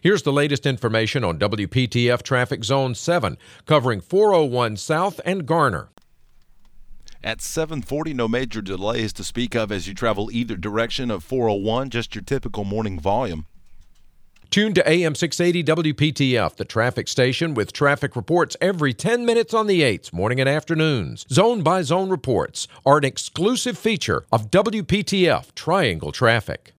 Here's the latest information on WPTF Traffic Zone 7, covering 401 South and Garner. At 7:40, no major delays to speak of as you travel either direction of 401, just your typical morning volume. Tune to AM 680 WPTF, the traffic station with traffic reports every 10 minutes on the 8s, morning and afternoons. Zone by zone reports are an exclusive feature of WPTF Triangle Traffic.